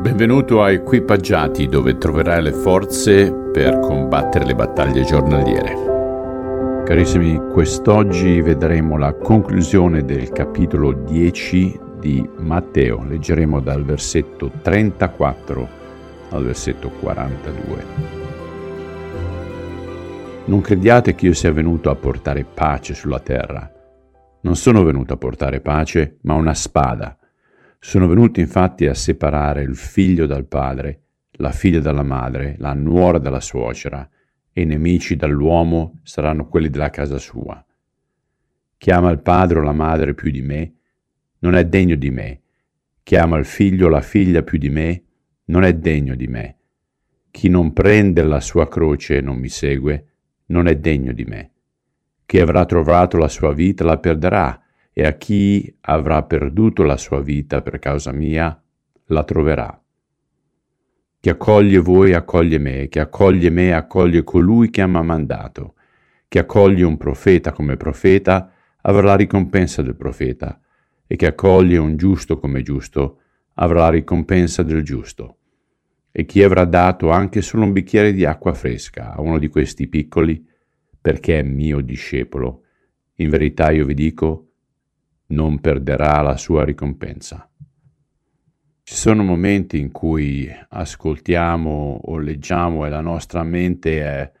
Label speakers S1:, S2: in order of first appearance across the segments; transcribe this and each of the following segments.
S1: Benvenuto a Equipaggiati dove troverai le forze per combattere le battaglie giornaliere. Carissimi, quest'oggi vedremo la conclusione del capitolo 10 di Matteo. Leggeremo dal versetto 34 al versetto 42. Non crediate che io sia venuto a portare pace sulla terra. Non sono venuto a portare pace, ma una spada sono venuti infatti a separare il figlio dal padre, la figlia dalla madre, la nuora dalla suocera, e i nemici dall'uomo saranno quelli della casa sua. Chi ama il padre o la madre più di me, non è degno di me. Chi ama il figlio o la figlia più di me, non è degno di me. Chi non prende la sua croce e non mi segue, non è degno di me. Chi avrà trovato la sua vita la perderà, e a chi avrà perduto la sua vita per causa mia, la troverà. Chi accoglie voi accoglie me, chi accoglie me accoglie colui che mi ha mandato. Chi accoglie un profeta come profeta avrà la ricompensa del profeta, e chi accoglie un giusto come giusto avrà la ricompensa del giusto. E chi avrà dato anche solo un bicchiere di acqua fresca a uno di questi piccoli, perché è mio discepolo, in verità io vi dico, non perderà la sua ricompensa. Ci sono momenti in cui ascoltiamo o leggiamo e la nostra mente è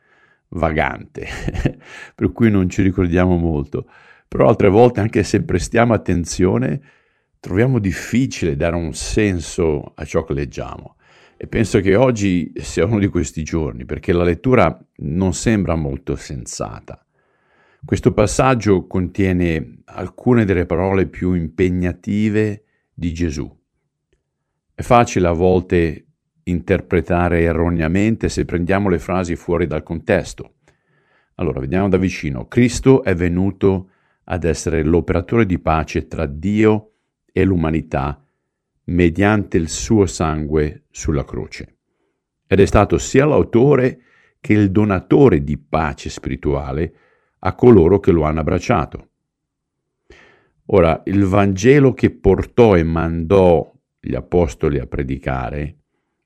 S1: vagante, per cui non ci ricordiamo molto, però altre volte anche se prestiamo attenzione troviamo difficile dare un senso a ciò che leggiamo. E penso che oggi sia uno di questi giorni, perché la lettura non sembra molto sensata. Questo passaggio contiene alcune delle parole più impegnative di Gesù. È facile a volte interpretare erroneamente se prendiamo le frasi fuori dal contesto. Allora, vediamo da vicino. Cristo è venuto ad essere l'operatore di pace tra Dio e l'umanità mediante il suo sangue sulla croce. Ed è stato sia l'autore che il donatore di pace spirituale a coloro che lo hanno abbracciato. Ora, il Vangelo che portò e mandò gli apostoli a predicare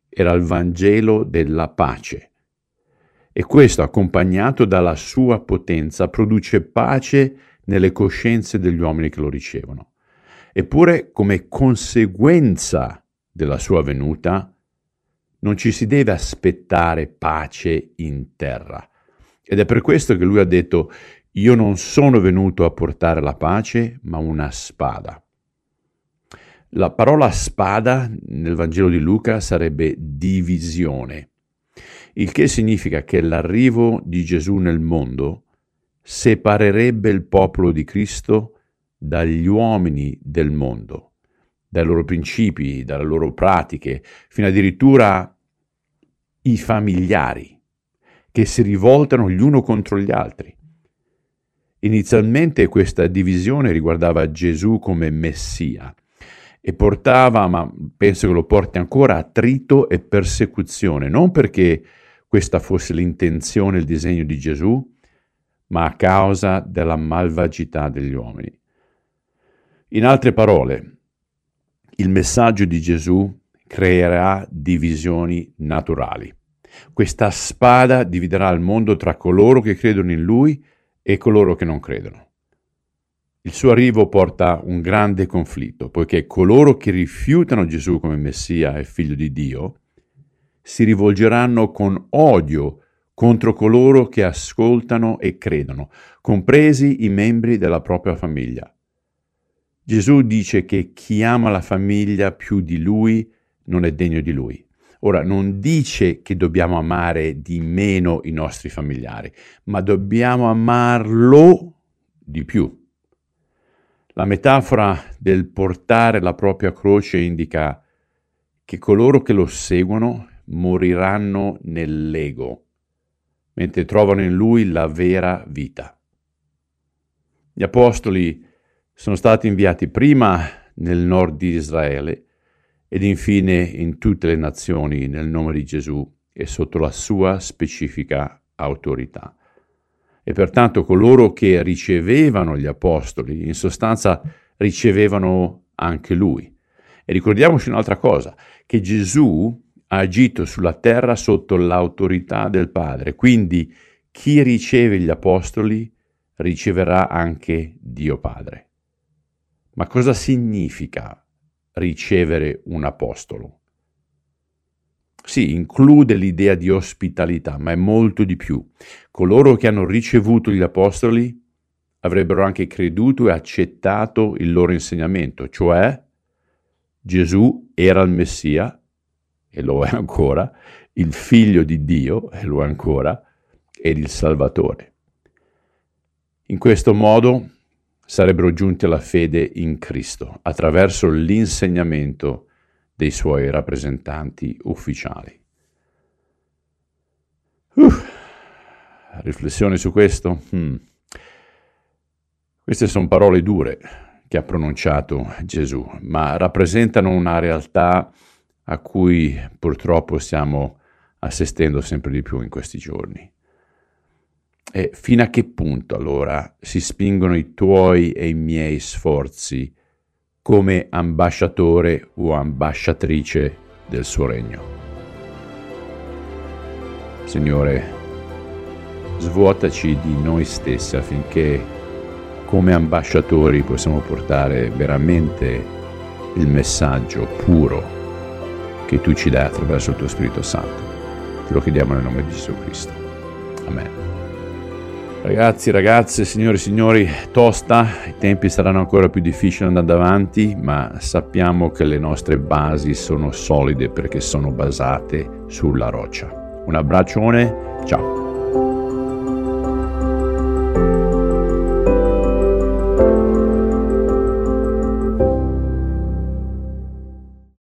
S1: era il Vangelo della pace. E questo, accompagnato dalla sua potenza, produce pace nelle coscienze degli uomini che lo ricevono. Eppure, come conseguenza della sua venuta, non ci si deve aspettare pace in terra, ed è per questo che lui ha detto, io non sono venuto a portare la pace, ma una spada. La parola spada nel Vangelo di Luca sarebbe divisione, il che significa che l'arrivo di Gesù nel mondo separerebbe il popolo di Cristo dagli uomini del mondo, dai loro principi, dalle loro pratiche, fino addirittura i familiari che si rivoltano gli uno contro gli altri. Inizialmente questa divisione riguardava Gesù come Messia e portava, ma penso che lo porti ancora, attrito e persecuzione, non perché questa fosse l'intenzione, il disegno di Gesù, ma a causa della malvagità degli uomini. In altre parole, il messaggio di Gesù creerà divisioni naturali. Questa spada dividerà il mondo tra coloro che credono in lui e coloro che non credono. Il suo arrivo porta un grande conflitto, poiché coloro che rifiutano Gesù come Messia e figlio di Dio si rivolgeranno con odio contro coloro che ascoltano e credono, compresi i membri della propria famiglia. Gesù dice che chi ama la famiglia più di lui non è degno di lui. Ora, non dice che dobbiamo amare di meno i nostri familiari, ma dobbiamo amarlo di più. La metafora del portare la propria croce indica che coloro che lo seguono moriranno nell'ego, mentre trovano in lui la vera vita. Gli apostoli sono stati inviati prima nel nord di Israele ed infine in tutte le nazioni nel nome di Gesù e sotto la sua specifica autorità. E pertanto coloro che ricevevano gli apostoli, in sostanza ricevevano anche lui. E ricordiamoci un'altra cosa, che Gesù ha agito sulla terra sotto l'autorità del Padre, quindi chi riceve gli apostoli riceverà anche Dio Padre. Ma cosa significa ricevere un apostolo? Sì, include l'idea di ospitalità, ma è molto di più. Coloro che hanno ricevuto gli apostoli avrebbero anche creduto e accettato il loro insegnamento, cioè Gesù era il Messia, e lo è ancora, il figlio di Dio, e lo è ancora, ed il Salvatore. In questo modo sarebbero giunti alla fede in Cristo attraverso l'insegnamento dei suoi rappresentanti ufficiali. Uh, riflessioni su questo? Hmm. Queste sono parole dure che ha pronunciato Gesù, ma rappresentano una realtà a cui purtroppo stiamo assistendo sempre di più in questi giorni. E fino a che punto allora si spingono i tuoi e i miei sforzi come ambasciatore o ambasciatrice del suo regno? Signore, svuotaci di noi stessi affinché come ambasciatori possiamo portare veramente il messaggio puro che tu ci dai attraverso il tuo Spirito Santo. Te lo chiediamo nel nome di Gesù Cristo. Amen. Ragazzi, ragazze, signori e signori, tosta, i tempi saranno ancora più difficili andando avanti, ma sappiamo che le nostre basi sono solide perché sono basate sulla roccia. Un abbraccione, ciao.